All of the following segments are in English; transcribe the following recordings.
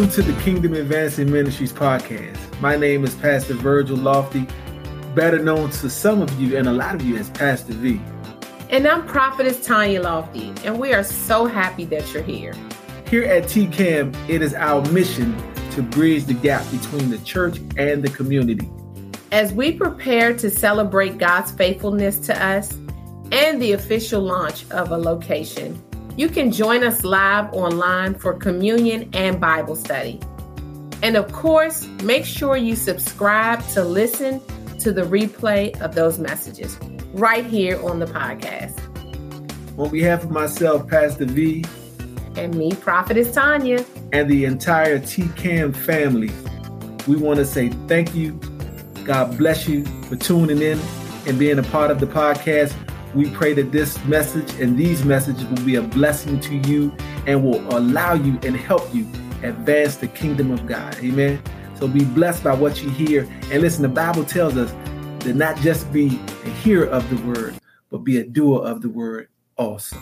Welcome to the Kingdom Advancing Ministries podcast. My name is Pastor Virgil Lofty, better known to some of you and a lot of you as Pastor Vee. And I'm Prophetess Tanya Lofty, and we are so happy that you're here. Here at TKAM, it is our mission to bridge the gap between the church and the community. As we prepare to celebrate God's faithfulness to us and the official launch of a location, you can join us live online for communion and Bible study. And of course, make sure you subscribe to listen to the replay of those messages right here on the podcast. On behalf of myself, Pastor Vee, and me, Prophetess Tanya, and the entire TKAM family, we want to say thank you. God bless you for tuning in and being a part of the podcast. We pray that this message and these messages will be a blessing to you and will allow you and help you advance the kingdom of God. Amen. So be blessed by what you hear. And listen, the Bible tells us to not just be a hearer of the word, but be a doer of the word also.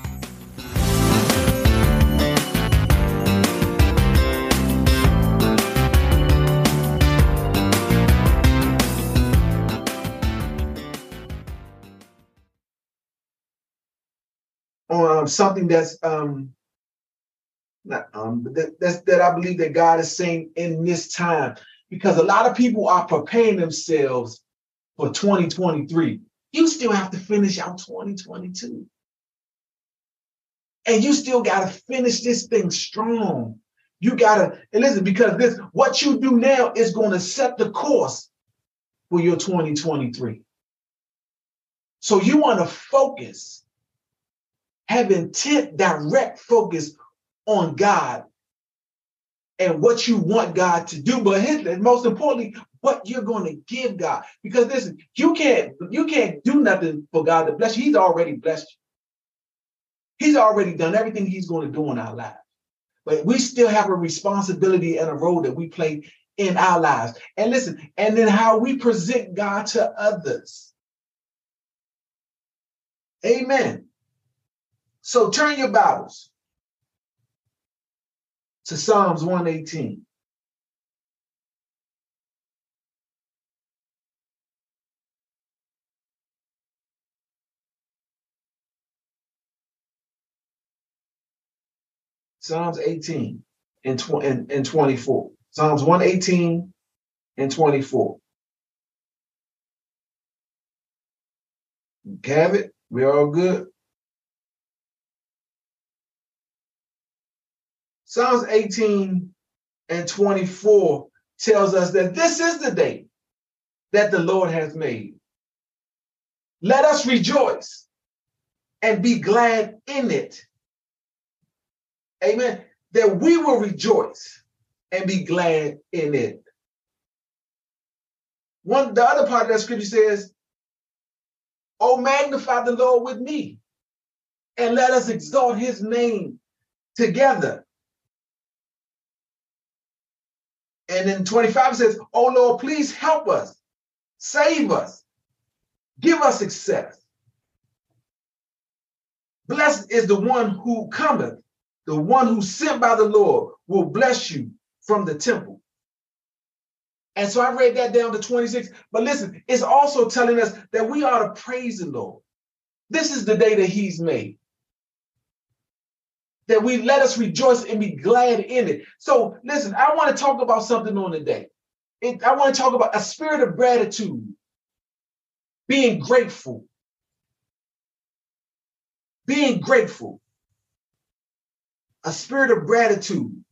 On um, something that's um not um that, that's that I believe that God is saying in this time because a lot of people are preparing themselves for 2023. You still have to finish out 2022. And you still got to finish this thing strong. You got to, and listen, because this, what you do now is going to set the course for your 2023. So you want to focus have intent, direct focus on God and what you want God to do. But his, most importantly, what you're going to give God. Because listen, you can't you can't do nothing for God to bless you. He's already blessed you. He's already done everything he's going to do in our lives. But we still have a responsibility and a role that we play in our lives. And listen, and then how we present God to others. Amen. So turn your Bibles to Psalms 118. Psalms 18 and, tw- and, and 24. Psalms 118 and 24. Have it? We all good? Psalms 18 and 24 tells us that this is the day that the Lord has made. Let us rejoice and be glad in it. Amen. That we will rejoice and be glad in it. One, the other part of that scripture says, Oh, magnify the Lord with me, and let us exalt his name together. And then 25 says, Oh Lord, please help us, save us, give us success. Blessed is the one who cometh, the one who sent by the Lord will bless you from the temple. And so I read that down to 26. But listen, it's also telling us that we ought to praise the Lord. This is the day that He's made that we let us rejoice and be glad in it. So listen, I want to talk about something on the day. It, I want to talk about a spirit of gratitude, being grateful. Being grateful. A spirit of gratitude.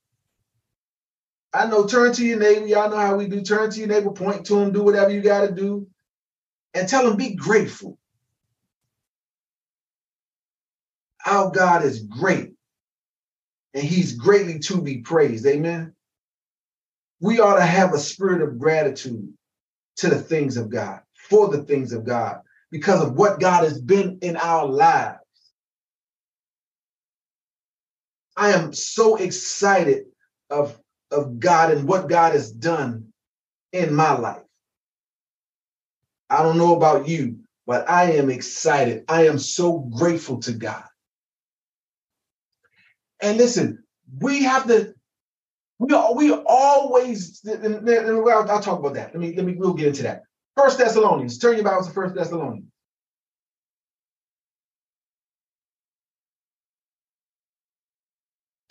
I know, turn to your neighbor. Y'all know how we do. Turn to your neighbor, point to him, do whatever you got to do, and tell him, be grateful. Our God is great and he's greatly to be praised. Amen. We ought to have a spirit of gratitude to the things of God, for the things of God, because of what God has been in our lives. I am so excited of, of God and what God has done in my life. I don't know about you, but I am excited. I am so grateful to God. And listen, we have to We are, we always, and, and I'll, I'll talk about that. Let me, let me, we'll get into that. First Thessalonians, turn your Bibles to First Thessalonians.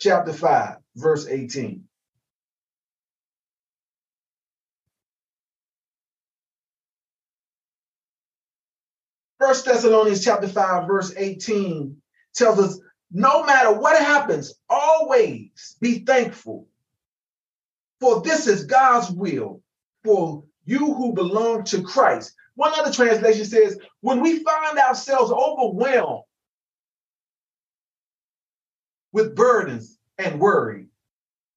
Chapter 5, verse 18. First Thessalonians chapter 5, verse 18 tells us no matter what happens, always be thankful. For this is God's will for you who belong to Christ. One other translation says, when we find ourselves overwhelmed with burdens and worry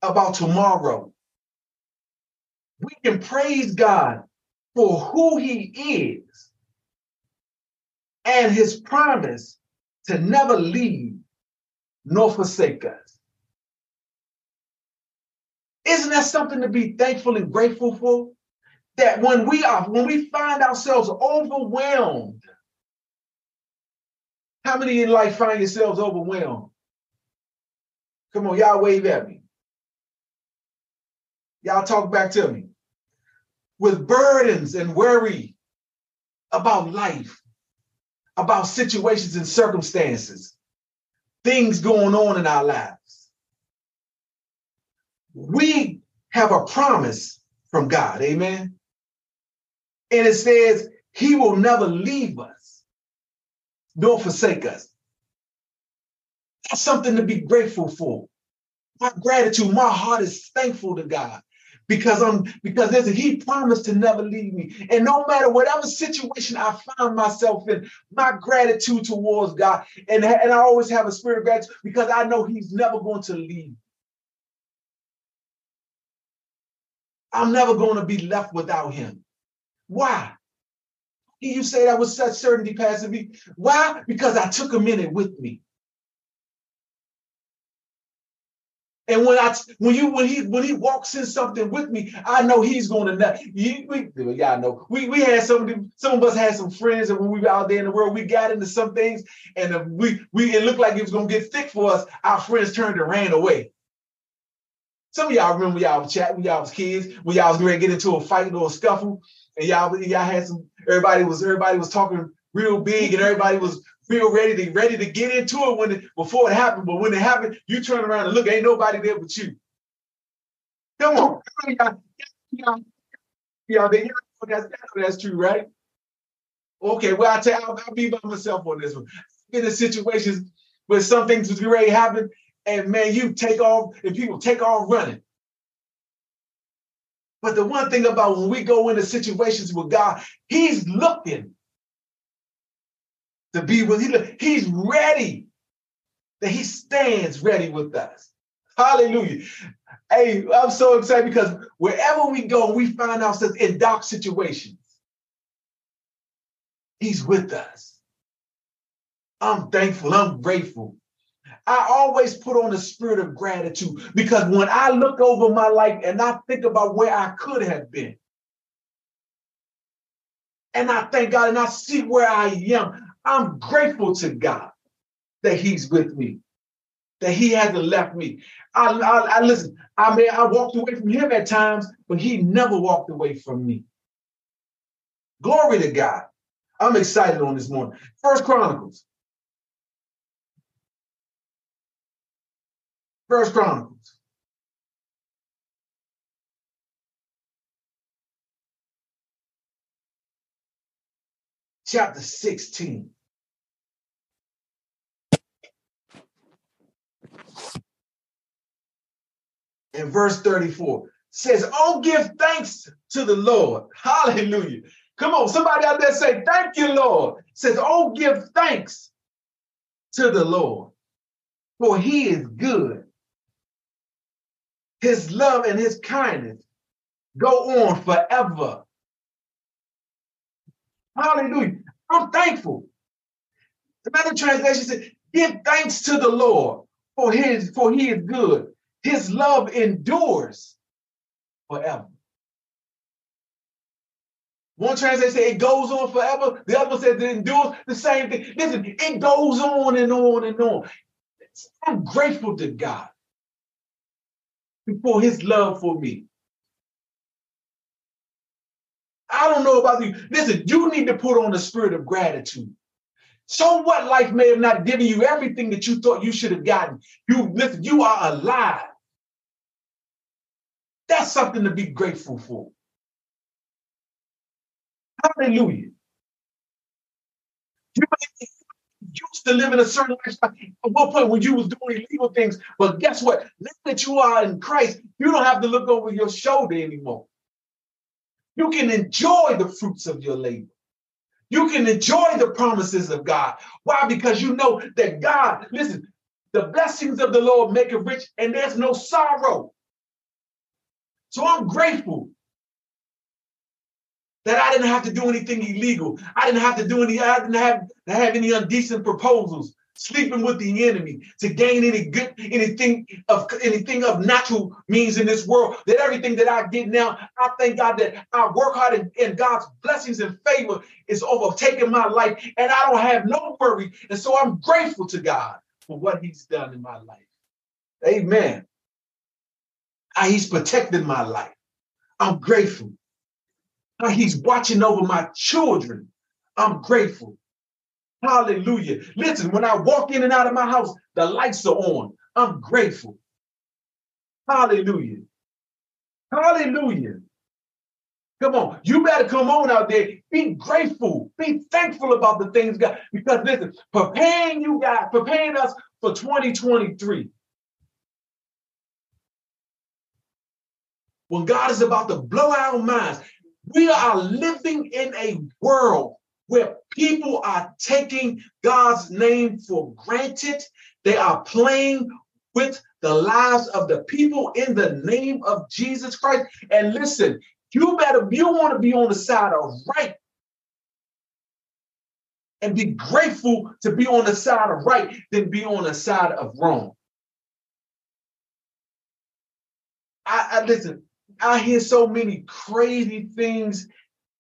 about tomorrow, we can praise God for who He is and His promise to never leave nor forsake us. Isn't that something to be thankful and grateful for? That when we are, when we find ourselves overwhelmed, how many in life find yourselves overwhelmed? Come on, y'all wave at me. Y'all talk back to me. With burdens and worry about life, about situations and circumstances, things going on in our lives. We have a promise from God, amen. And it says, He will never leave us nor forsake us. That's something to be grateful for. My gratitude, my heart is thankful to God because I'm because there's he promised to never leave me. And no matter whatever situation I find myself in, my gratitude towards God, and, and I always have a spirit of gratitude because I know he's never going to leave. I'm never going to be left without him. Why? You say that with such certainty, Pastor Vee. Why? Because I took a minute with me. And when I when you when he when he walks in something with me, I know he's going to you, we y'all know we we had some some of us had some friends, and when we were out there in the world, we got into some things, and we we it looked like it was going to get thick for us. Our friends turned and ran away. Some of y'all remember y'all was chatting y'all was kids, when y'all was ready to get into a fight or a scuffle, and y'all y'all had some everybody was everybody was talking real big, and everybody was feel ready to ready to get into it when it, before it happened. But when it happened, you turn around and look, ain't nobody there but you. Come on, y'all, y'all, that's, that's true, right? Okay, well, I tell I'll, I'll, be by myself on this one. I've been In situations where some things was ready to happen, and man, you take off, and people take off running. But the one thing about when we go into situations with God, He's looking to be with him. He's ready. That he stands ready with us. Hallelujah. Hey, I'm so excited because wherever we go, we find ourselves in dark situations. He's with us. I'm thankful. I'm grateful. I always put on the spirit of gratitude because when I look over my life and I think about where I could have been, and I thank God and I see where I am, I'm grateful to God that He's with me, that He hasn't left me. I, I, I listen. I mean, I walked away from Him at times, but He never walked away from me. Glory to God. I'm excited on this morning. First Chronicles. First Chronicles. Chapter 16. in verse 34 says, Oh, give thanks to the Lord. Hallelujah. Come on, somebody out there say, Thank you, Lord. says, Oh, give thanks to the Lord, for he is good. His love and his kindness go on forever. Hallelujah. I'm thankful. The Another translation says, Give thanks to the Lord, for his for he is good. His love endures forever. One translation says it goes on forever. The other says it endures the same thing. Listen, it goes on and on and on. I'm grateful to God for his love for me. I don't know about you. Listen, you need to put on the spirit of gratitude. So what life may have not given you everything that you thought you should have gotten. You listen, you are alive. That's something to be grateful for. Hallelujah. You used to live in a certain lifestyle at one point when you was doing illegal things, but guess what? Now that you are in Christ, you don't have to look over your shoulder anymore. You can enjoy the fruits of your labor. You can enjoy the promises of God. Why? Because you know that God, listen, the blessings of the Lord make it rich and there's no sorrow. So I'm grateful that I didn't have to do anything illegal. I didn't have to do any, I didn't have to have any indecent proposals, sleeping with the enemy to gain any good, anything of anything of natural means in this world. That everything that I get now, I thank God that I work hard and, and God's blessings and favor is overtaking my life, and I don't have no worry. And so I'm grateful to God for what He's done in my life. Amen. He's protected my life. I'm grateful he's watching over my children. I'm grateful. Hallelujah. Listen, when I walk in and out of my house, the lights are on. I'm grateful. Hallelujah. Hallelujah. Come on, you better come on out there. Be grateful. Be thankful about the things God. Because listen, preparing you guys, preparing us for 2023. When God is about to blow our minds, we are living in a world where people are taking God's name for granted. They are playing with the lives of the people in the name of Jesus Christ. And listen, you better, you want to be on the side of right and be grateful to be on the side of right than be on the side of wrong. I, I listen, I hear so many crazy things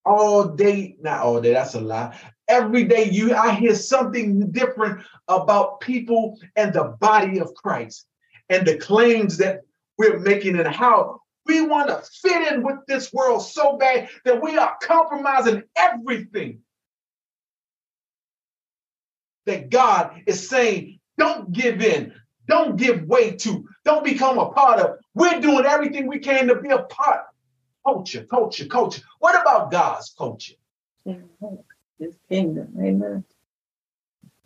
all day. Not all day, that's a lie. Every day you I hear something different about people and the body of Christ and the claims that we're making and how we want to fit in with this world so bad that we are compromising everything that God is saying, don't give in, don't give way to, don't become a part of. We're doing everything we can to be a part. Culture, culture, culture. What about God's culture? His kingdom. Amen.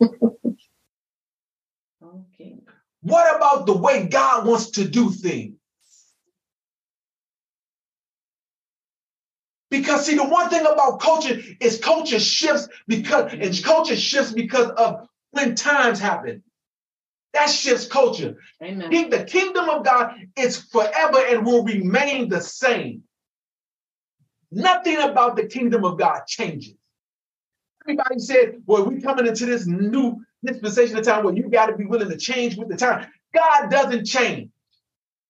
okay. What about the way God wants to do things? Because see, the one thing about culture is culture shifts because and culture shifts because of when times happen. That shifts culture. Amen. The kingdom of God is forever and will remain the same. Nothing about the kingdom of God changes. Everybody said, well, we're coming into this new dispensation of time where you got to be willing to change with the time. God doesn't change.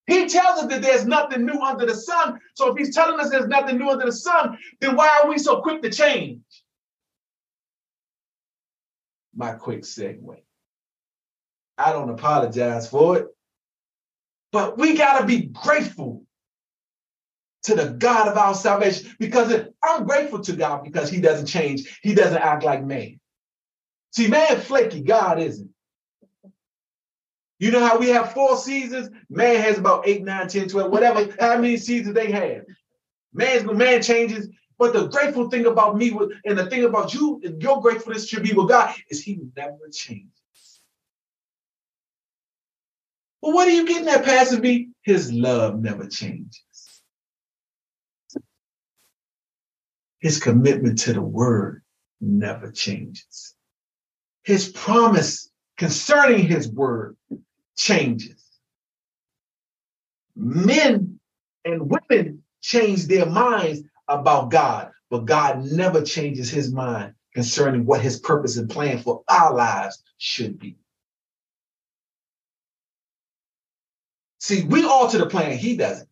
He tells us that there's nothing new under the sun. So if he's telling us there's nothing new under the sun, then why are we so quick to change? My quick segue. I don't apologize for it. But we got to be grateful to the God of our salvation because I'm grateful to God because he doesn't change. He doesn't act like man. See, man flaky, God isn't. You know how we have four seasons? Man has about eight, nine, 10, 12, whatever, how many seasons they have. Man's man changes. But the grateful thing about me and the thing about you, your gratefulness should be with God, is he never changes. Well, what are you getting at, Pastor Vee? His love never changes. His commitment to the word never changes. His promise concerning his word changes. Men and women change their minds about God, but God never changes his mind concerning what his purpose and plan for our lives should be. See, we alter the plan, he doesn't.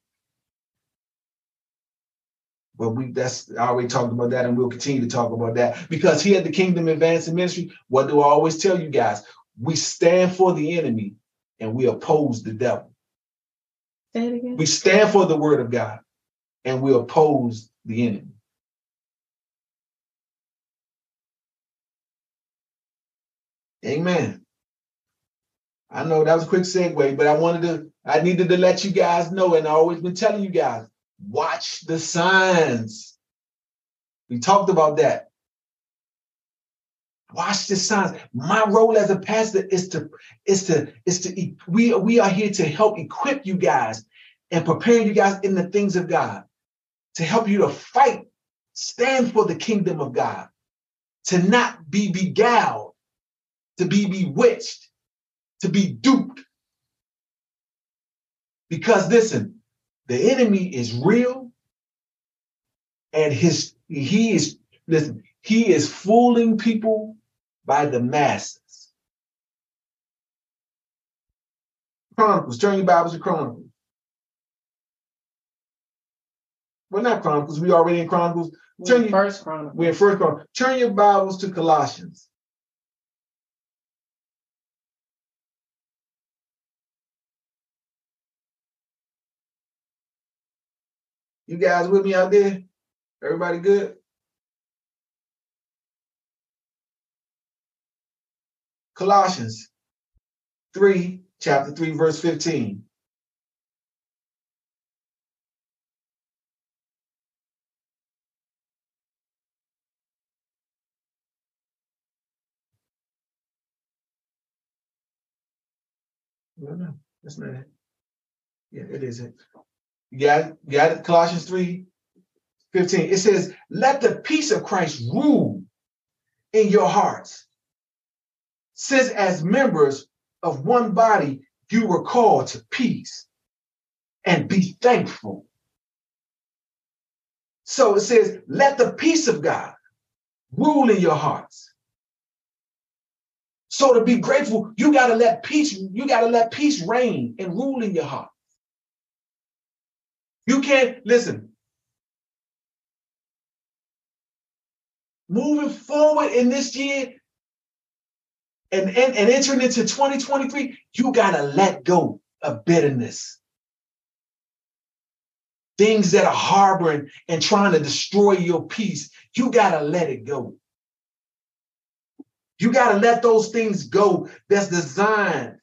But we that's I already talked about that, and we'll continue to talk about that because here at the Kingdom Advancing Ministry, what do I always tell you guys? We stand for the enemy and we oppose the devil. Say it again. We stand for the word of God and we oppose the enemy. Amen. I know that was a quick segue, but I wanted to, I needed to let you guys know, and I always been telling you guys, watch the signs. We talked about that. Watch the signs. My role as a pastor is to is to is to we we are here to help equip you guys and prepare you guys in the things of God, to help you to fight, stand for the kingdom of God, to not be beguiled, to be bewitched, to be duped. Because listen, the enemy is real and his he is listen, he is fooling people by the masses. Chronicles, turn your Bibles to Chronicles. Well, not Chronicles. We already in Chronicles. Turn your, first Chronicles. We're in First Chronicles. Turn your Bibles to Colossians. You guys with me out there? Everybody good? Colossians 3, chapter 3, verse 15. No, no, that's not it. Yeah, it is it. You got got it? Colossians 3, 15. It says, let the peace of Christ rule in your hearts since as members of one body, you were called to peace and be thankful. So it says, let the peace of God rule in your hearts. So to be grateful, you got to let peace, you got to let peace reign and rule in your heart. You can't listen. Moving forward in this year, and, and, and entering into 2023, you got to let go of bitterness. Things that are harboring and trying to destroy your peace, you got to let it go. You got to let those things go that's designed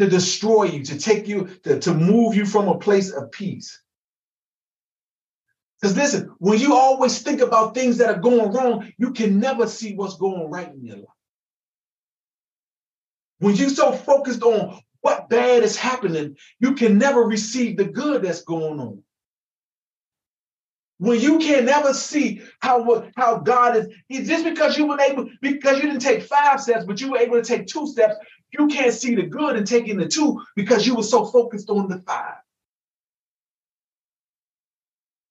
to destroy you, to take you, to, to move you from a place of peace. Because listen, when you always think about things that are going wrong, you can never see what's going right in your life. When you're so focused on what bad is happening, you can never receive the good that's going on. When you can never see how how God is, just because you were able, because you didn't take five steps, but you were able to take two steps, you can't see the good in taking the two because you were so focused on the five.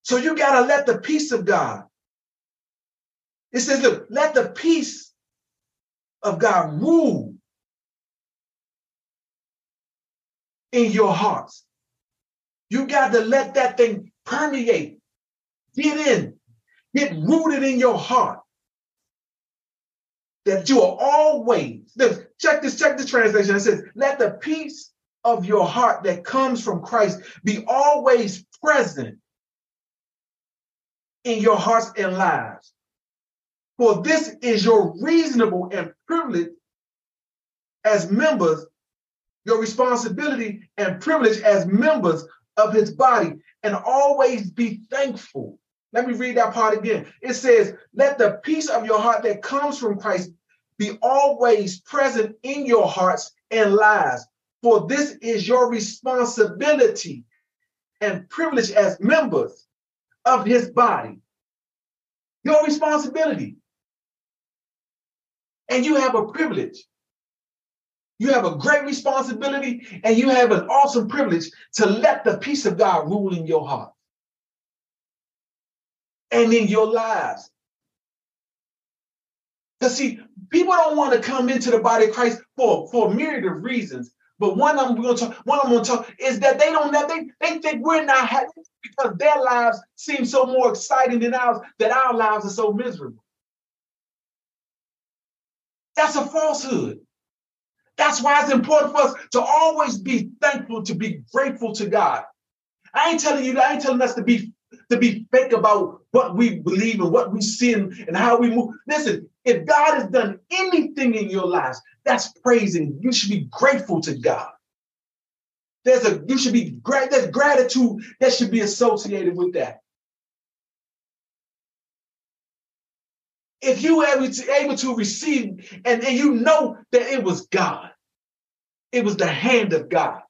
So you got to let the peace of God. It says, look, let the peace of God rule in your hearts. You got to let that thing permeate, get in, get rooted in your heart. That you are always, check this, check the translation. It says, let the peace of your heart that comes from Christ be always present in your hearts and lives. For this is your reasonable and privilege as members your responsibility and privilege as members of his body and always be thankful. Let me read that part again. It says, Let the peace of your heart that comes from Christ be always present in your hearts and lives, for this is your responsibility and privilege as members of his body. Your responsibility. And you have a privilege you have a great responsibility and you have an awesome privilege to let the peace of God rule in your heart and in your lives. Because see, people don't want to come into the body of Christ for, for a myriad of reasons. But one I'm to talk, one to talk is that they don't they, they think we're not happy because their lives seem so more exciting than ours, that our lives are so miserable. That's a falsehood. That's why it's important for us to always be thankful, to be grateful to God. I ain't telling you, I ain't telling us to be to be fake about what we believe and what we see and, and how we move. Listen, if God has done anything in your lives, that's praising. You should be grateful to God. There's a you should be great. There's gratitude that should be associated with that. If you are able to, able to receive and, and you know that it was God, it was the hand of God.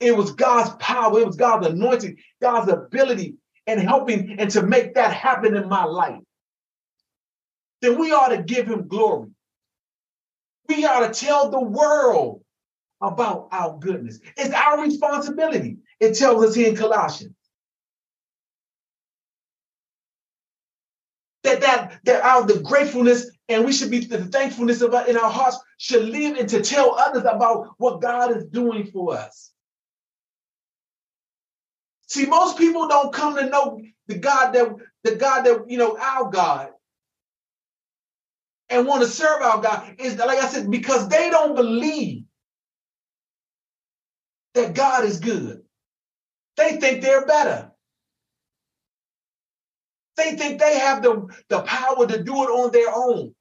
It was God's power, it was God's anointing, God's ability and helping and to make that happen in my life. Then we ought to give him glory. We ought to tell the world about our goodness. It's our responsibility. It tells us here in Colossians. That that that our the gratefulness and we should be the thankfulness of in our hearts should live and to tell others about what God is doing for us. See, most people don't come to know the God that the God that you know our God and want to serve our God is like I said because they don't believe that God is good. They think they're better. They think they have the, the power to do it on their own.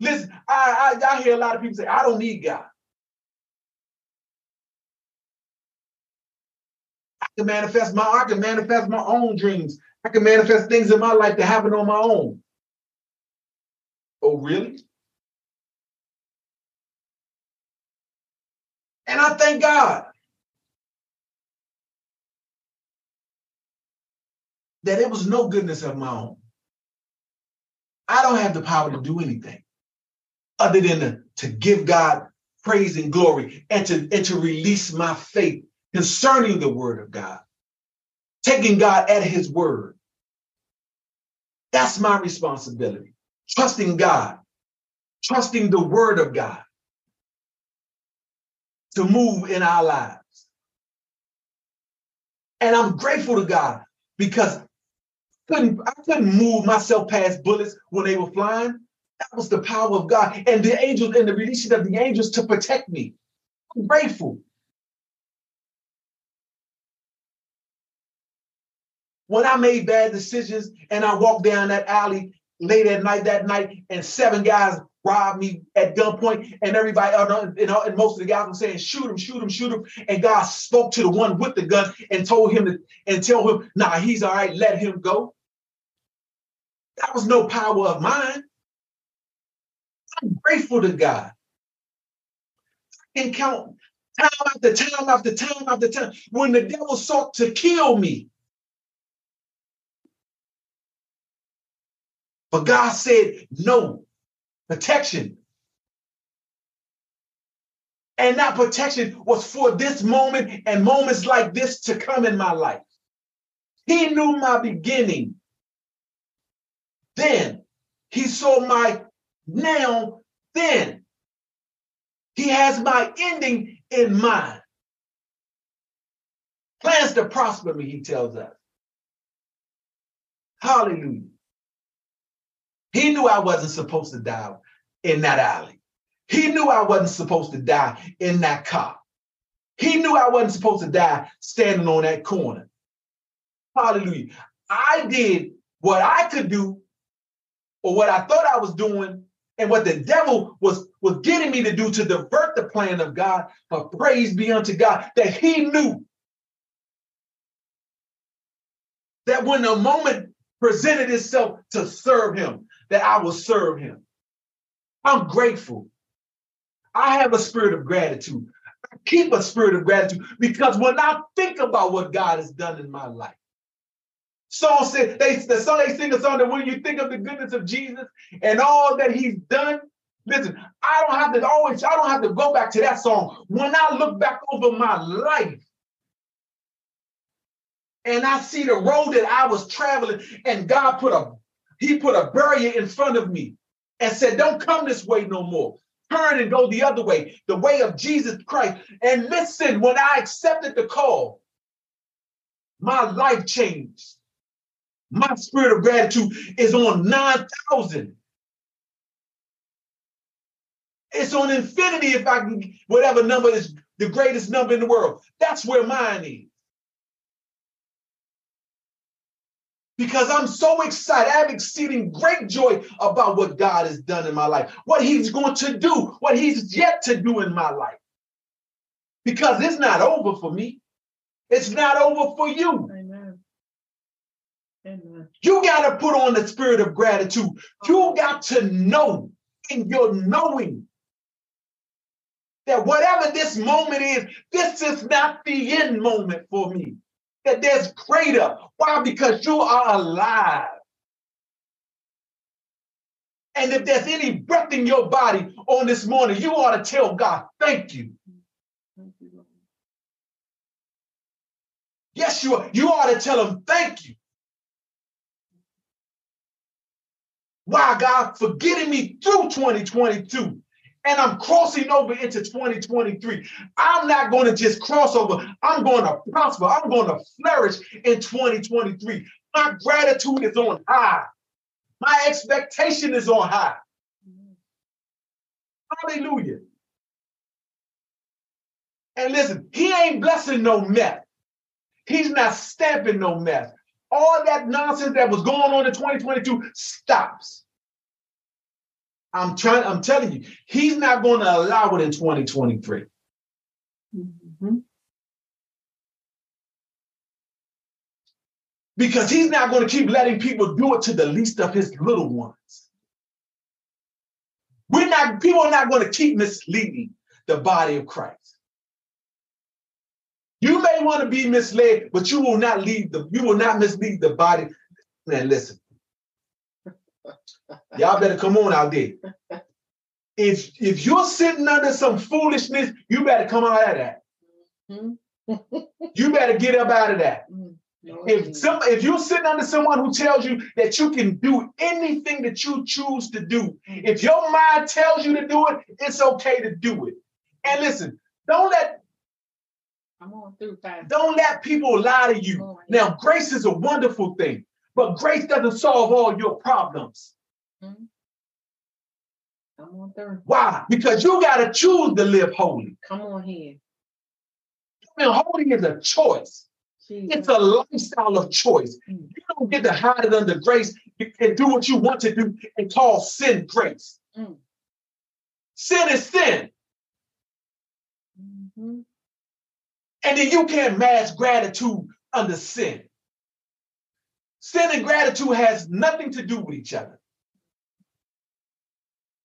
Listen, I, I, I hear a lot of people say, I don't need God. I can manifest my, I can manifest my own dreams. I can manifest things in my life that happen on my own. Oh, really? And I thank God that it was no goodness of my own. I don't have the power to do anything other than to, to give God praise and glory and to, and to release my faith concerning the word of God, taking God at his word. That's my responsibility. Trusting God, trusting the word of God to move in our lives. And I'm grateful to God because couldn't, I couldn't move myself past bullets when they were flying. That was the power of God and the angels and the releasing of the angels to protect me. I'm grateful. When I made bad decisions and I walked down that alley late at night that night and seven guys robbed me at gunpoint, and everybody, uh, you know, and most of the guys were saying, "Shoot him, shoot him, shoot him." And God spoke to the one with the gun and told him to, and tell him, "Nah, he's all right. Let him go." That was no power of mine. I'm grateful to God. I can count time after time after time after time when the devil sought to kill me. But God said, no, protection. And that protection was for this moment and moments like this to come in my life. He knew my beginning. Then he saw my now, then. He has my ending in mind. Plans to prosper me, he tells us. Hallelujah. He knew I wasn't supposed to die in that alley. He knew I wasn't supposed to die in that car. He knew I wasn't supposed to die standing on that corner. Hallelujah. I did what I could do or what I thought I was doing and what the devil was, was getting me to do to divert the plan of God. But praise be unto God that he knew that when the moment presented itself to serve him, that I will serve him. I'm grateful. I have a spirit of gratitude. I keep a spirit of gratitude because when I think about what God has done in my life, song said they the song they sing a song that when you think of the goodness of Jesus and all that He's done, listen, I don't have to always I don't have to go back to that song. When I look back over my life and I see the road that I was traveling, and God put a he put a barrier in front of me and said, Don't come this way no more. Turn and go the other way, the way of Jesus Christ. And listen, when I accepted the call, my life changed. My spirit of gratitude is on 9,000. It's on infinity if I can, whatever number is the greatest number in the world. That's where mine is. Because I'm so excited. I have exceeding great joy about what God has done in my life, what He's going to do, what He's yet to do in my life. Because it's not over for me, it's not over for you. Amen. Amen. You got to put on the spirit of gratitude. You got to know in your knowing that whatever this moment is, this is not the end moment for me. That there's greater. Why? Because you are alive. And if there's any breath in your body on this morning, you ought to tell God, thank you. Thank you, Yes, you are. You ought to tell him, thank you. Why, God, for getting me through 2022 and I'm crossing over into 2023. I'm not going to just cross over, I'm going to prosper, I'm going to flourish in 2023. My gratitude is on high, my expectation is on high. Hallelujah. And listen, he ain't blessing no mess. He's not stamping no mess. All that nonsense that was going on in 2022 stops. I'm trying, I'm telling you, he's not going to allow it in 2023. Mhm. Because he's not going to keep letting people do it to the least of his little ones. We're not, people are not going to keep misleading the body of Christ. You may want to be misled, but you will not lead the, you will not mislead the body. Man, listen. Y'all better come on out there. If if you're sitting under some foolishness, you better come out of that. Mhm. You better get up out of that. Mm. Lord If some if you're sitting under someone who tells you that you can do anything that you choose to do, if your mind tells you to do it, it's okay to do it. And listen, don't let Come on through, don't let people lie to you. Now, grace is a wonderful thing, but grace doesn't solve all your problems. Come on through. Why? Because you got to choose to live holy. Come on here. And holy is a choice. Jesus. It's a lifestyle of choice. Mm. You don't get to hide it under grace and do what you want to do and call sin grace. Mm. Sin is sin. Mhm. And then you can't mask gratitude under sin. Sin and gratitude has nothing to do with each other.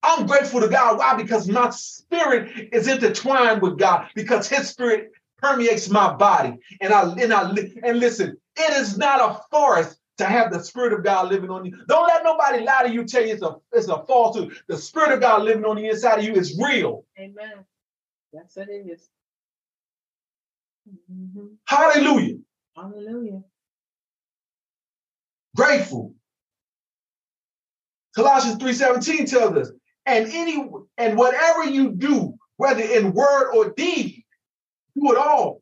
I'm grateful to God. Why? Because my spirit is intertwined with God, because his spirit permeates my body. And I and I and listen, it is not a forest to have the spirit of God living on you. Don't let nobody lie to you, tell you it's a it's a falsehood. The spirit of God living on the inside of you is real. Amen. Yes, it is. Mhm. Hallelujah. Hallelujah. Grateful. Colossians 3:17 tells us, and any and whatever you do, whether in word or deed, do it all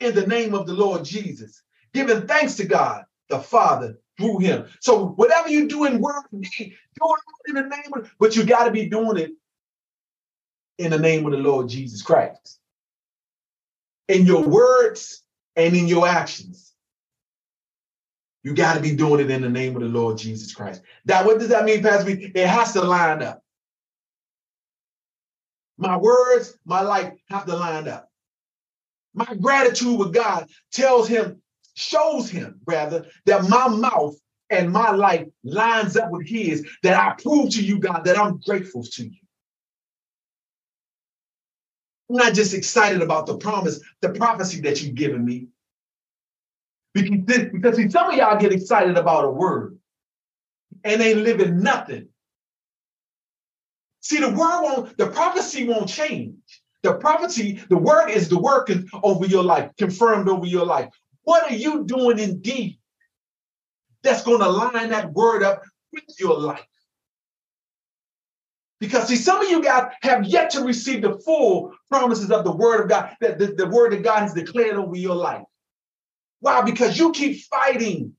in the name of the Lord Jesus, giving thanks to God the Father through him. So whatever you do in word or deed, do it in the name of, but you got to be doing it in the name of the Lord Jesus Christ. In your words and in your actions. You got to be doing it in the name of the Lord Jesus Christ. That what does that mean, Pastor? It has to line up. My words, my life have to line up. My gratitude with God tells him, shows him rather, that my mouth and my life lines up with his, that I prove to you, God, that I'm grateful to you. I'm not just excited about the promise, the prophecy that you've given me. Because, this, because see, some of y'all get excited about a word and ain't living nothing. See, the word won't, the prophecy won't change. The prophecy, the word is the work over your life, confirmed over your life. What are you doing indeed that's going to line that word up with your life? Because see, some of you guys have yet to receive the full promises of the word of God, that the, the word that God has declared over your life. Why? Because you keep fighting.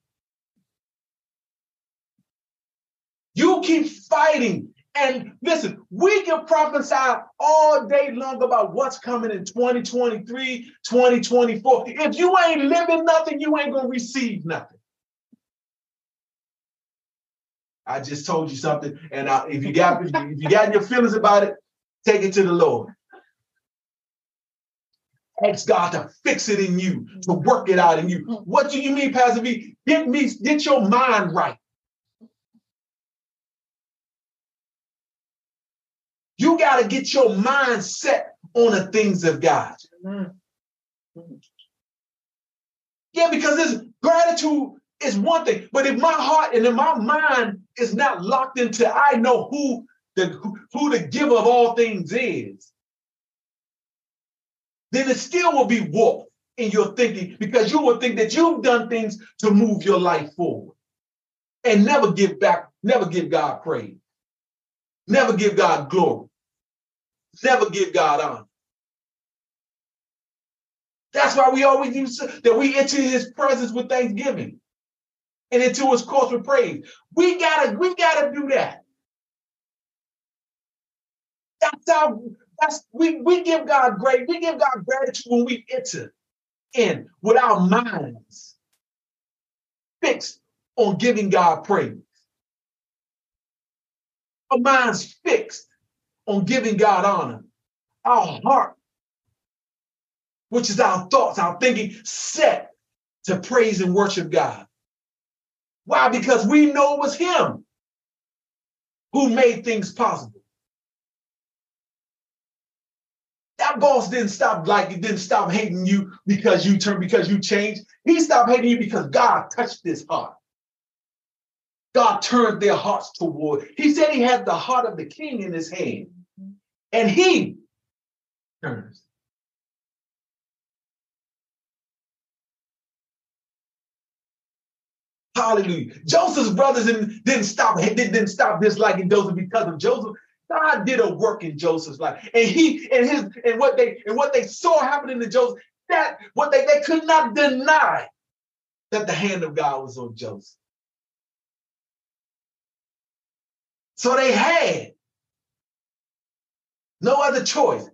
You keep fighting And listen, we can prophesy all day long about what's coming in 2023, 2024. If you ain't living nothing, you ain't going to receive nothing. I just told you something, and I, if you got if you got your feelings about it, take it to the Lord. Ask God to fix it in you, to work it out in you. Mm. What do you mean, Pastor Vee? Get me, get your mind right. You got to get your mind set on the things of God. Mm. Yeah, because this gratitude is one thing, but if my heart and if my mind is not locked into, I know who the who the giver of all things is, then it still will be warped in your thinking because you will think that you've done things to move your life forward and never give back, never give God praise, never give God glory. Never give God honor. That's why we always use that we enter his presence with thanksgiving and into his courts with praise. We gotta, we gotta do that. That's how that's we we give God great, we give God gratitude when we enter in with our minds fixed on giving God praise. Our minds fixed on giving God honor. Our heart, which is our thoughts, our thinking, set to praise and worship God. Why? Because we know it was Him who made things possible. That boss didn't stop like it didn't stop hating you because you turned because you changed. He stopped hating you because God touched his heart. God turned their hearts toward. He said he had the heart of the king in his hand and he turns. Hallelujah. Joseph's brothers didn't stop, didn't stop disliking Joseph because of Joseph. God did a work in Joseph's life. And he and his and what they and what they saw happening to Joseph, that what they, they could not deny that the hand of God was on Joseph. So they had no other choice.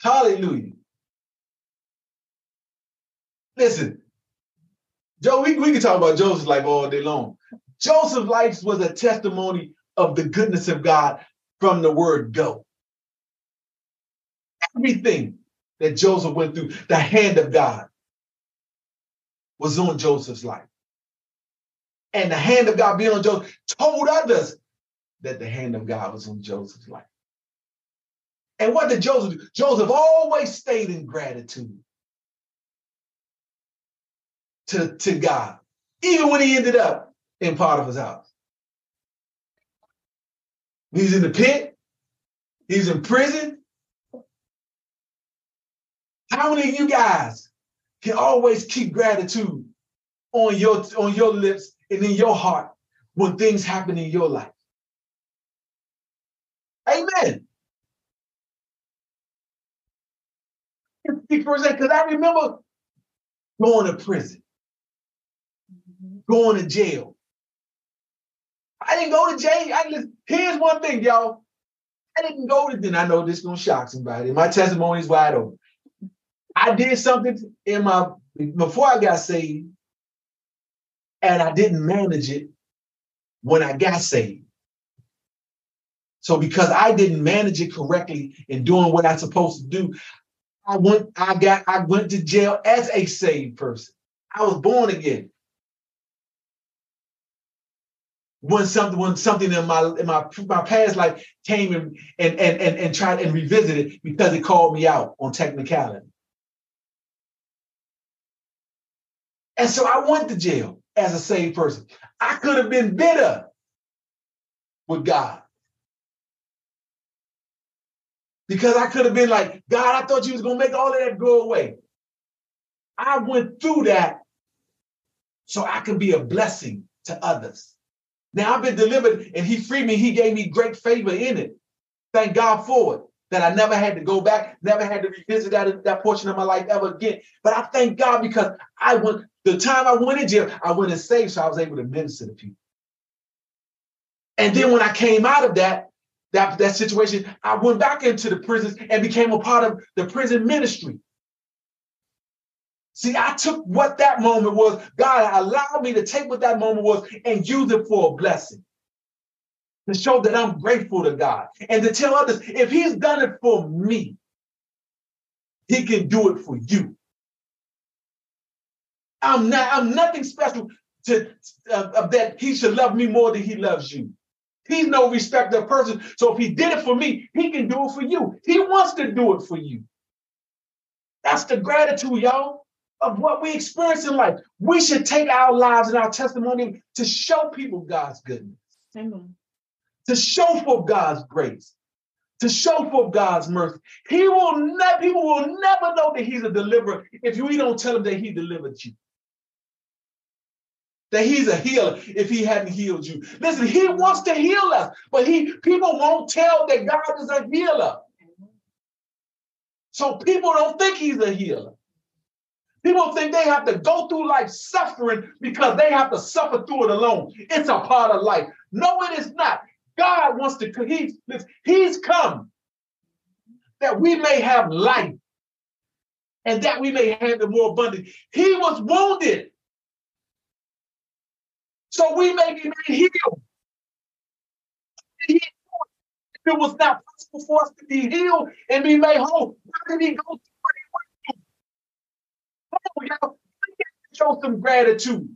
Hallelujah. Listen, Joe, we, we can talk about Joseph's life all day long. Joseph's life was a testimony of the goodness of God from the word go. Everything that Joseph went through, the hand of God was on Joseph's life. And the hand of God being on Joseph told others that the hand of God was on Joseph's life. And what did Joseph do? Joseph always stayed in gratitude to, to God, even when he ended up in Potiphar's house. He's in the pit, he's in prison. How many of you guys can always keep gratitude on your, on your lips and in your heart when things happen in your life? Amen. Because I remember going to prison, going to jail. I didn't go to jail. I here's one thing, y'all. I didn't go to then I know this is gonna shock somebody. My testimony is wide open. I did something in my before I got saved, and I didn't manage it when I got saved. So because I didn't manage it correctly in doing what I'm supposed to do, I went, I got, I went to jail as a saved person. I was born again. When something, when something in my in my my past life came and and and and, and tried and revisited because it called me out on technicality. And so I went to jail as a saved person. I could have been bitter with God. Because I could have been like, God, I thought you was to make all of that go away. I went through that so I could be a blessing to others. Now I've been delivered and he freed me. He gave me great favor in it. Thank God for it. That I never had to go back, never had to revisit that, that portion of my life ever again. But I thank God because I went, the time I went in jail, I went and saved, so I was able to minister to people. And then when I came out of that, that, that situation, I went back into the prisons and became a part of the prison ministry. See, I took what that moment was, God allowed me to take what that moment was and use it for a blessing. To show that I'm grateful to God and to tell others if He's done it for me, He can do it for you. I'm not, I'm nothing special to uh, that He should love me more than He loves you. He's no respecter of person. So if he did it for me, he can do it for you. He wants to do it for you. That's the gratitude, y'all, of what we experience in life. We should take our lives and our testimony to show people God's goodness. Amen. To show for God's grace. To show for God's mercy. He will never, people will never know that he's a deliverer if we don't tell them that he delivered you that he's a healer if he hadn't healed you. Listen, he wants to heal us, but he people won't tell that God is a healer. So people don't think he's a healer. People think they have to go through life suffering because they have to suffer through it alone. It's a part of life. No, it is not. God wants to, he's, come that we may have life and that we may have it more abundant. He was wounded so we may be made healed. If it was not possible for us to be healed and be made whole, why did he go through what he went through? Come on, y'all. Show some gratitude.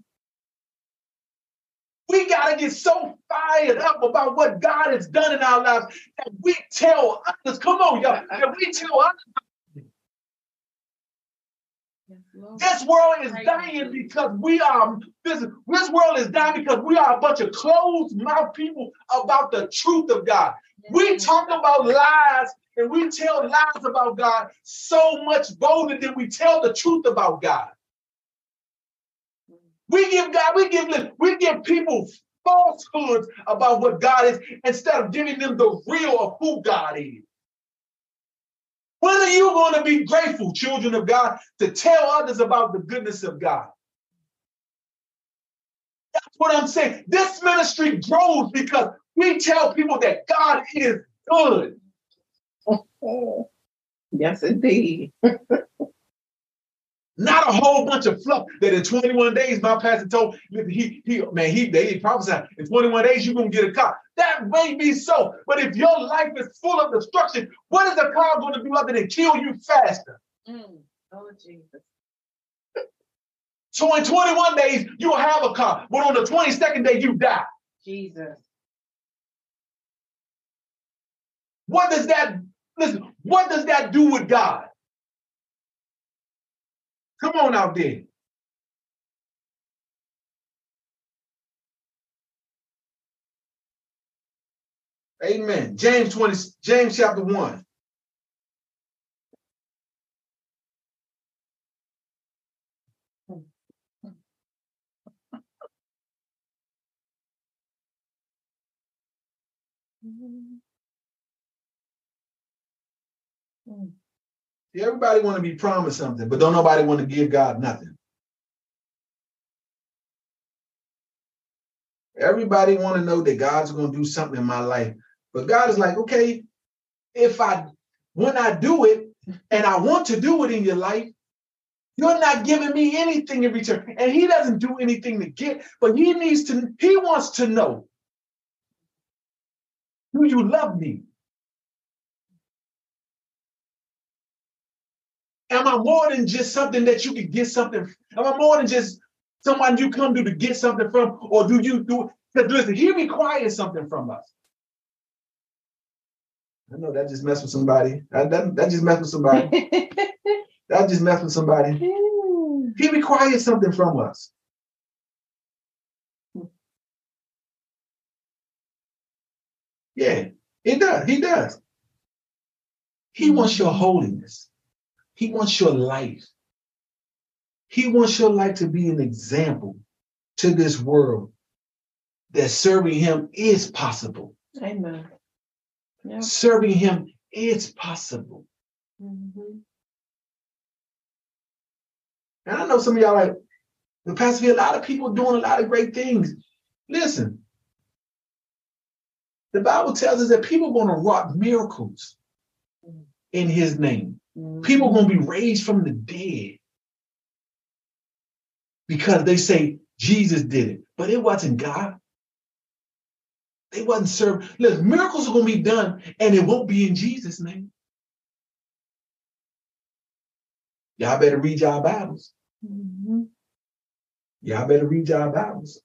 We got to get so fired up about what God has done in our lives that we tell others, come on, y'all, that we tell others this world is dying because we are this, this world is dying because we are a bunch of closed mouth people about the truth of God. We talk about lies and we tell lies about God so much bolder than we tell the truth about God. We give God, we give we give people falsehoods about what God is instead of giving them the real of who God is. When are you going to be grateful, children of God, to tell others about the goodness of God? That's what I'm saying. This ministry grows because we tell people that God is good. Yes, indeed. Not a whole bunch of fluff that in 21 days, my pastor told he, he man, he they prophesied in 21 days you're gonna get a car. That may be so, but if your life is full of destruction, what is a car going to do other than kill you faster? Mm. Oh, Jesus. So in 21 days, you'll have a car, but on the 22nd day, you die. Jesus. What does that listen? What does that do with God? Come on out there. Amen. James 20, James chapter 1. Mm-hmm. Everybody want to be promised something, but don't nobody want to give God nothing. Everybody want to know that God's going to do something in my life. But God is like, okay, if I when I do it and I want to do it in your life, you're not giving me anything in return. And he doesn't do anything to get, but he needs to, he wants to know. Do you love me? Am I more than just something that you can get something? Am I more than just someone you come to to get something from? Or do you do? Because listen, he requires something from us. I know that just messed with somebody. That, that, that just messed with somebody. that just messed with somebody. He requires something from us. Yeah, he does. He does. He wants your holiness. He wants your life. He wants your life to be an example to this world that serving him is possible. Amen. Yep. Serving him is possible. Mm-hmm. And I know some of y'all like, the pastor, a lot of people doing a lot of great things. Listen, The Bible tells us that people are going to wrought miracles in his name. People are going to be raised from the dead because they say Jesus did it, but it wasn't God. They wasn't served. Look, miracles are going to be done, and it won't be in Jesus' name. Y'all better read y'all Bibles. Mm-hmm. Y'all better read y'all Bibles.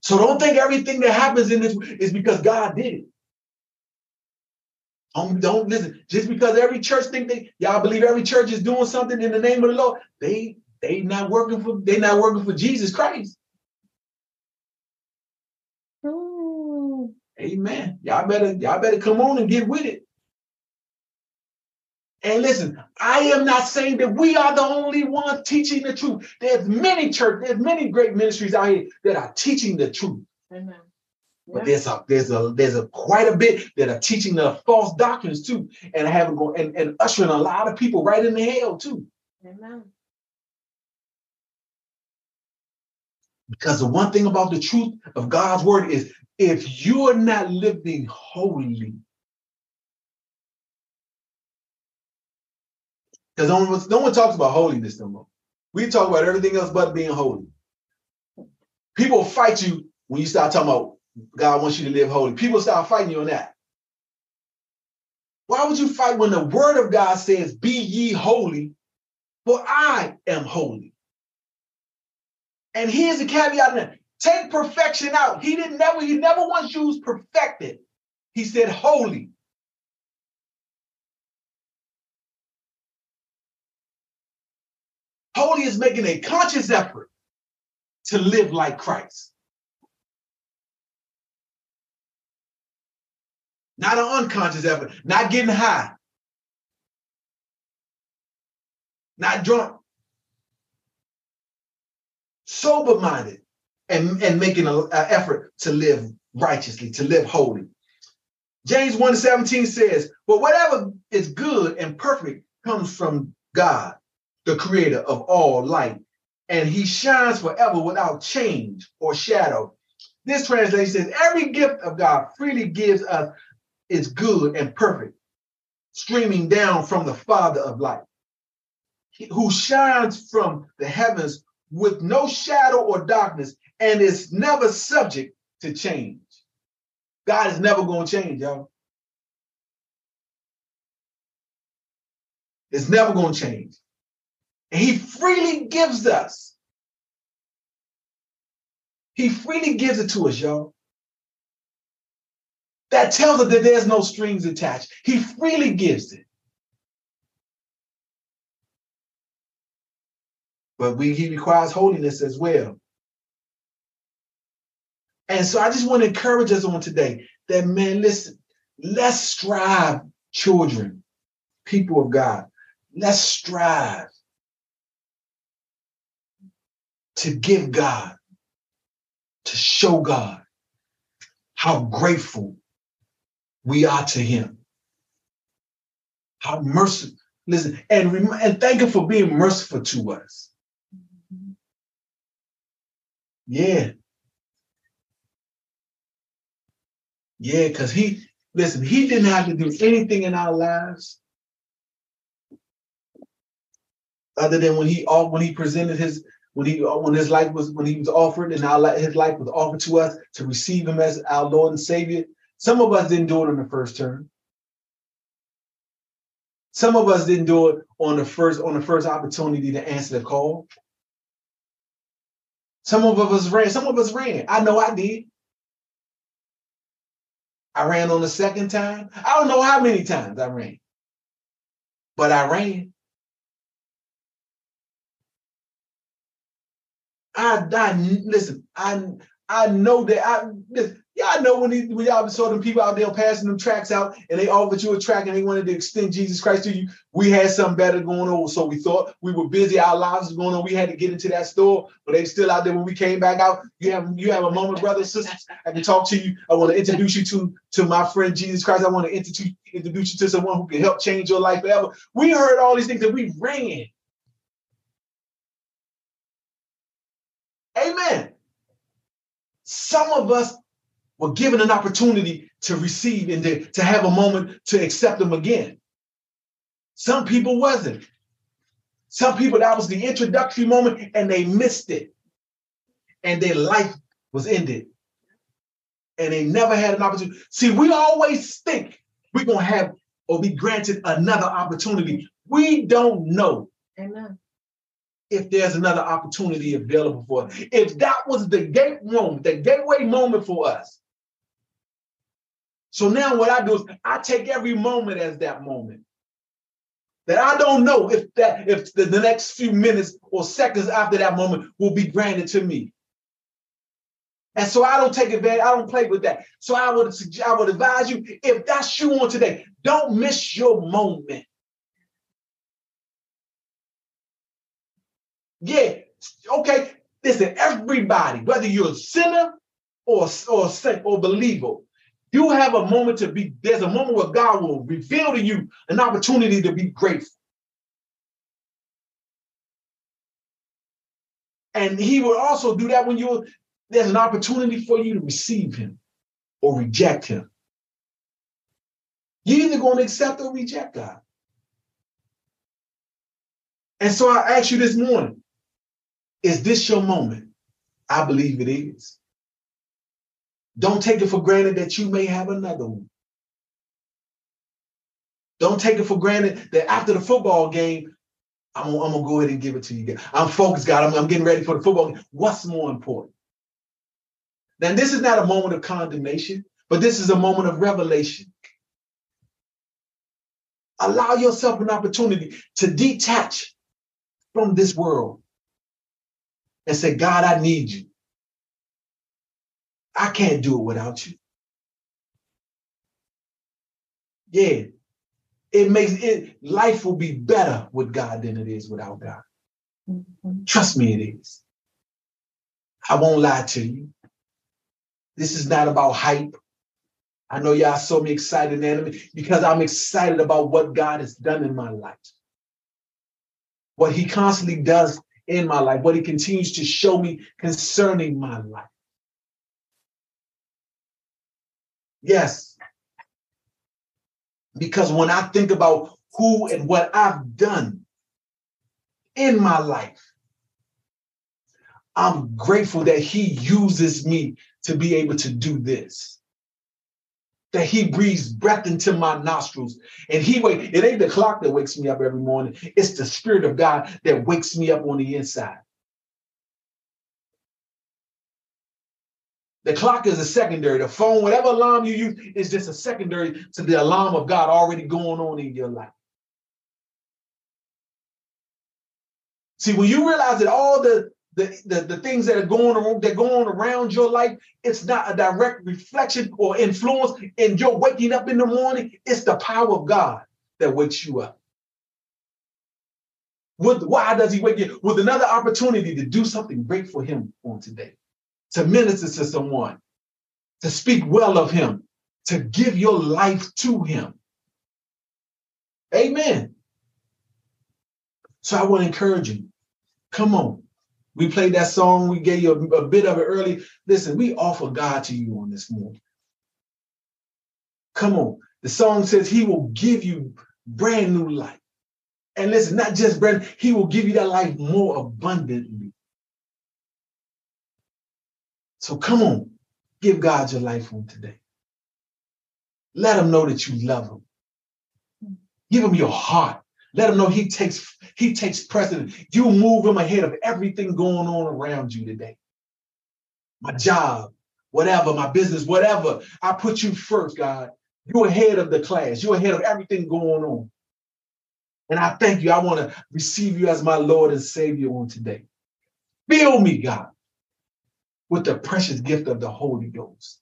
So don't think everything that happens in this is because God did it. Don't, don't listen. Just because every church think they y'all believe every church is doing something in the name of the Lord, they they not working for they not working for Jesus Christ. Ooh. Amen. Y'all better y'all better come on and get with it. And listen, I am not saying that we are the only ones teaching the truth. There's many church, there's many great ministries out here that are teaching the truth. Amen. But there's a there's a there's a quite a bit that are teaching the false doctrines too, and having go and, and ushering a lot of people right into hell too. Amen. Because the one thing about the truth of God's word is if you're not living holy, because no one, no one talks about holiness no more. We talk about everything else but being holy. People fight you when you start talking about God wants you to live holy. People start fighting you on that. Why would you fight when the word of God says, Be ye holy, for I am holy? And here's the caveat that take perfection out. He didn't never, he never once used perfected. He said holy. Holy is making a conscious effort to live like Christ. Not an unconscious effort, not getting high, not drunk, sober minded, and, and making an effort to live righteously, to live holy. James 1 17 says, But whatever is good and perfect comes from God, the creator of all light, and he shines forever without change or shadow. This translation says, Every gift of God freely gives us is good and perfect, streaming down from the Father of light, who shines from the heavens with no shadow or darkness and is never subject to change. God is never going to change, y'all. It's never going to change. And he freely gives us. He freely gives it to us, y'all that tells us that there's no strings attached. He freely gives it. But we, he requires holiness as well. And so I just want to encourage us on today that, man, listen, let's strive, children, people of God. Let's strive to give God, to show God how grateful we are to him. How merciful. Listen, and, and thank him for being merciful to us. Yeah. Yeah, because he, listen, he didn't have to do anything in our lives other than when he when he presented his when he uh, when his life was when he was offered and our his life was offered to us to receive him as our Lord and Savior. Some of us didn't do it on the first turn. Some of us didn't do it on the first on the first opportunity to answer the call. Some of us ran. Some of us ran. I know I did. I ran on the second time. I don't know how many times I ran, but I ran. I, I listen. I I know that I listen, Y'all know when, he, when y'all saw them people out there passing them tracks out and they offered you a track and they wanted to extend Jesus Christ to you. We had something better going on. So we thought we were busy, our lives was going on. We had to get into that store, but they still out there when we came back out. You have you have a moment, brothers, sisters. I can talk to you. I want to introduce you to, to my friend Jesus Christ. I want to introduce, introduce you to someone who can help change your life forever. We heard all these things and we ran. Amen. Some of us were given an opportunity to receive and to, to have a moment to accept them again. Some people wasn't. Some people, that was the introductory moment and they missed it. And their life was ended. And they never had an opportunity. See, we always think we're going to have or be granted another opportunity. We don't know Amen. if there's another opportunity available for us. If that was the gate moment, the gateway moment for us. So now what I do is I take every moment as that moment. That I don't know if that if the, the next few minutes or seconds after that moment will be granted to me. And so I don't take advantage, I don't play with that. So I would suggest, I would advise you, if that's you on today, don't miss your moment. Yeah, okay. Listen, everybody, whether you're a sinner or, or saint or believer, you have a moment to be, there's a moment where God will reveal to you an opportunity to be grateful. And he will also do that when you're there's an opportunity for you to receive him or reject him. You're either going to accept or reject God. And so I ask you this morning is this your moment? I believe it is. Don't take it for granted that you may have another one. Don't take it for granted that after the football game, I'm, I'm gonna go ahead and give it to you. I'm focused, God. I'm, I'm getting ready for the football game. What's more important? Now, this is not a moment of condemnation, but this is a moment of revelation. Allow yourself an opportunity to detach from this world and say, God, I need you. I can't do it without you. Yeah, it makes it life will be better with God than it is without God. Mm-hmm. Trust me, it is. I won't lie to you. This is not about hype. I know y'all saw me excited and because I'm excited about what God has done in my life. What he constantly does in my life, what he continues to show me concerning my life. Yes. Because when I think about who and what I've done in my life, I'm grateful that he uses me to be able to do this. That he breathes breath into my nostrils. And he wake, it ain't the clock that wakes me up every morning. It's the spirit of God that wakes me up on the inside. The clock is a secondary. The phone, whatever alarm you use, is just a secondary to the alarm of God already going on in your life. See, when you realize that all the the, the, the things that are going on that go on around your life, it's not a direct reflection or influence in your waking up in the morning. It's the power of God that wakes you up. With, why does he wake you with another opportunity to do something great for him on today? To minister to someone, to speak well of him, to give your life to him. Amen. So I want to encourage you. Come on, we played that song. We gave you a, a bit of it early. Listen, we offer God to you on this morning. Come on. The song says he will give you brand new life. And listen, not just brand, he will give you that life more abundantly. So come on, give God your life on today. Let him know that you love him. Give him your heart. Let him know he takes he takes precedent. You move him ahead of everything going on around you today. My job, whatever, my business, whatever. I put you first, God. You're ahead of the class. You're ahead of everything going on. And I thank you. I want to receive you as my Lord and Savior on today. Fill me, God, with the precious gift of the Holy Ghost.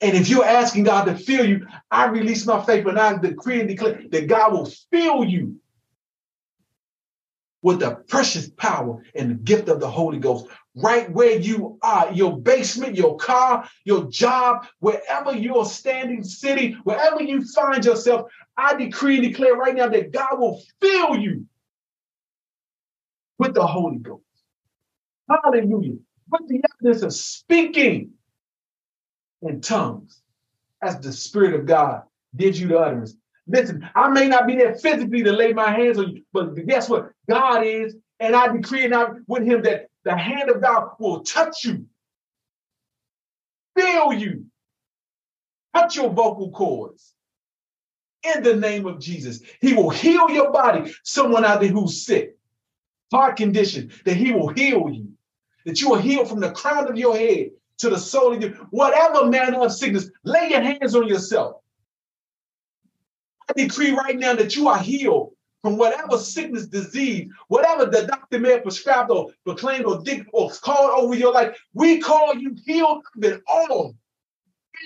And if you're asking God to fill you, I release my faith and I decree and declare that God will fill you with the precious power and the gift of the Holy Ghost right where you are, your basement, your car, your job, wherever you're standing, city, wherever you find yourself, I decree and declare right now that God will fill you with the Holy Ghost. Hallelujah. Put the evidence of speaking in tongues as the Spirit of God did you utterance. Listen, I may not be there physically to lay my hands on you, but guess what? God is, and I decree and I with him that the hand of God will touch you, feel you, touch your vocal cords. In the name of Jesus, He will heal your body. Someone out there who's sick, heart condition, that He will heal you. That you will heal from the crown of your head to the sole of your whatever manner of sickness. Lay your hands on yourself. I decree right now that you are healed from whatever sickness, disease, whatever the doctor may have prescribed or proclaimed or dig or called over your life. We call you healed of all.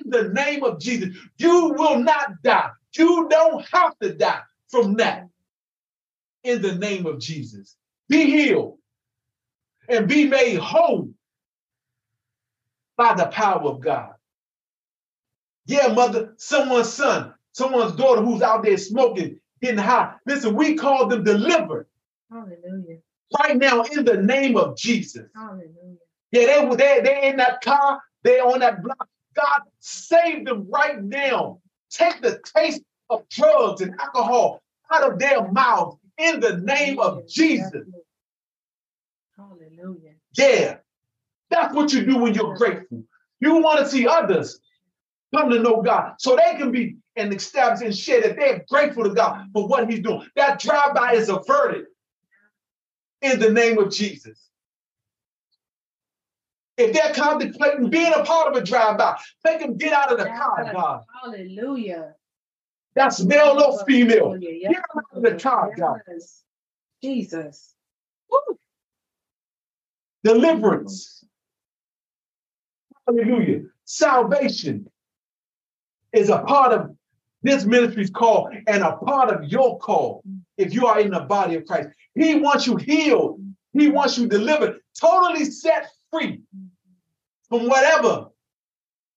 In the name of Jesus, you will not die. You don't have to die from that. In the name of Jesus, be healed and be made whole by the power of God. Yeah, mother, someone's son, someone's daughter who's out there smoking, getting high. Listen, we call them delivered. Hallelujah. Right now, in the name of Jesus. Hallelujah. Yeah, they were there, they're in that car, they're on that block. God, save them right now. Take the taste of drugs and alcohol out of their mouths in the name of Jesus. Hallelujah. Yeah. That's what you do when you're grateful. You want to see others come to know God so they can be and establish and share that they're grateful to God for what He's doing. That drive-by is averted in the name of Jesus. If they're contemplating being a part of a drive-by, make them get out of the car, God. Hallelujah. That's male or female. Yes. Get out of the car, God. Jesus. Woo. Deliverance. Hallelujah. Salvation is a part of this ministry's call and a part of your call if you are in the body of Christ. He wants you healed. He wants you delivered, totally set free from whatever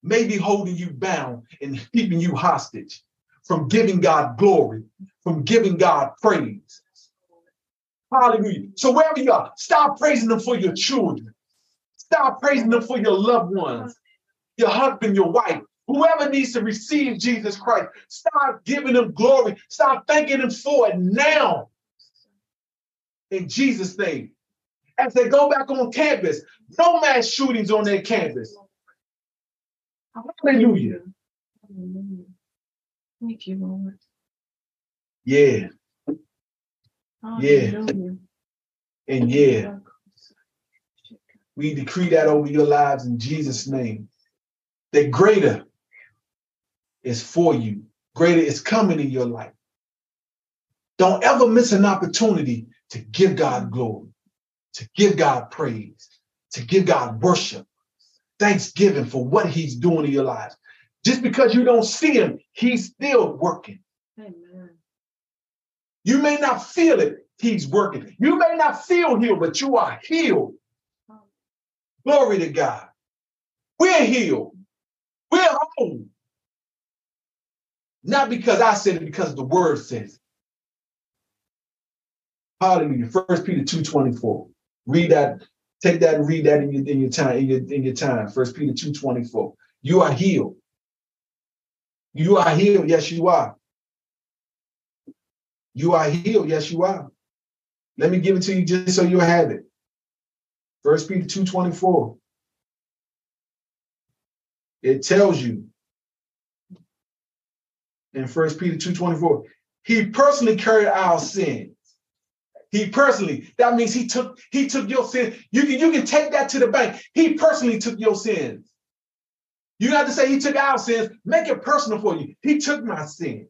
may be holding you bound and keeping you hostage from giving God glory, from giving God praise. Hallelujah. So wherever you are, stop praising them for your children. Stop praising them for your loved ones, your husband, your wife, whoever needs to receive Jesus Christ. Stop giving them glory. Stop thanking them for it now. In Jesus' name as they go back on campus. No mass shootings on their campus. Hallelujah. Thank you, Lord. Yeah. Yeah. And yeah. We decree that over your lives in Jesus' name. That greater is for you, greater is coming in your life. Don't ever miss an opportunity to give God glory to give God praise, to give God worship, thanksgiving for what He's doing in your lives. Just because you don't see Him, He's still working. Amen. You may not feel it, He's working. You may not feel healed, but you are healed. Glory to God. We're healed. We're whole. Not because I said it, because the word says. It. Hallelujah. First Peter 2:24. Read that, take that and read that in your in your time, in your in your time. First Peter 2:24. You are healed. You are healed. Yes, you are. You are healed. Yes, you are. Let me give it to you just so you have it. First Peter 2:24. It tells you in First Peter 2:24, he personally carried our sins. he personally, that means he took he took your sin. You can you can take that to the bank. He personally took your sins. You have to say he took our sins, make it personal for you. He took my sin.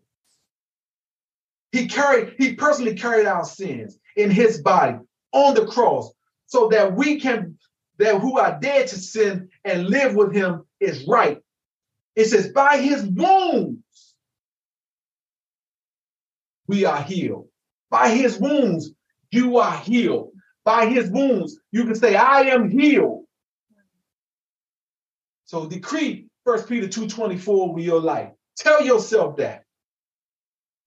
He carried, he personally carried our sins in his body on the cross so that we can, that who are dead to sin and live with him is right. It says, by his wounds, we are healed. By his wounds, you are healed. By his wounds, you can say, I am healed. So decree 1 Peter 2.24 with your life. Tell yourself that.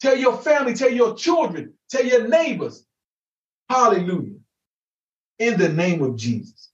Tell your family, tell your children, tell your neighbors. Hallelujah. In the name of Jesus.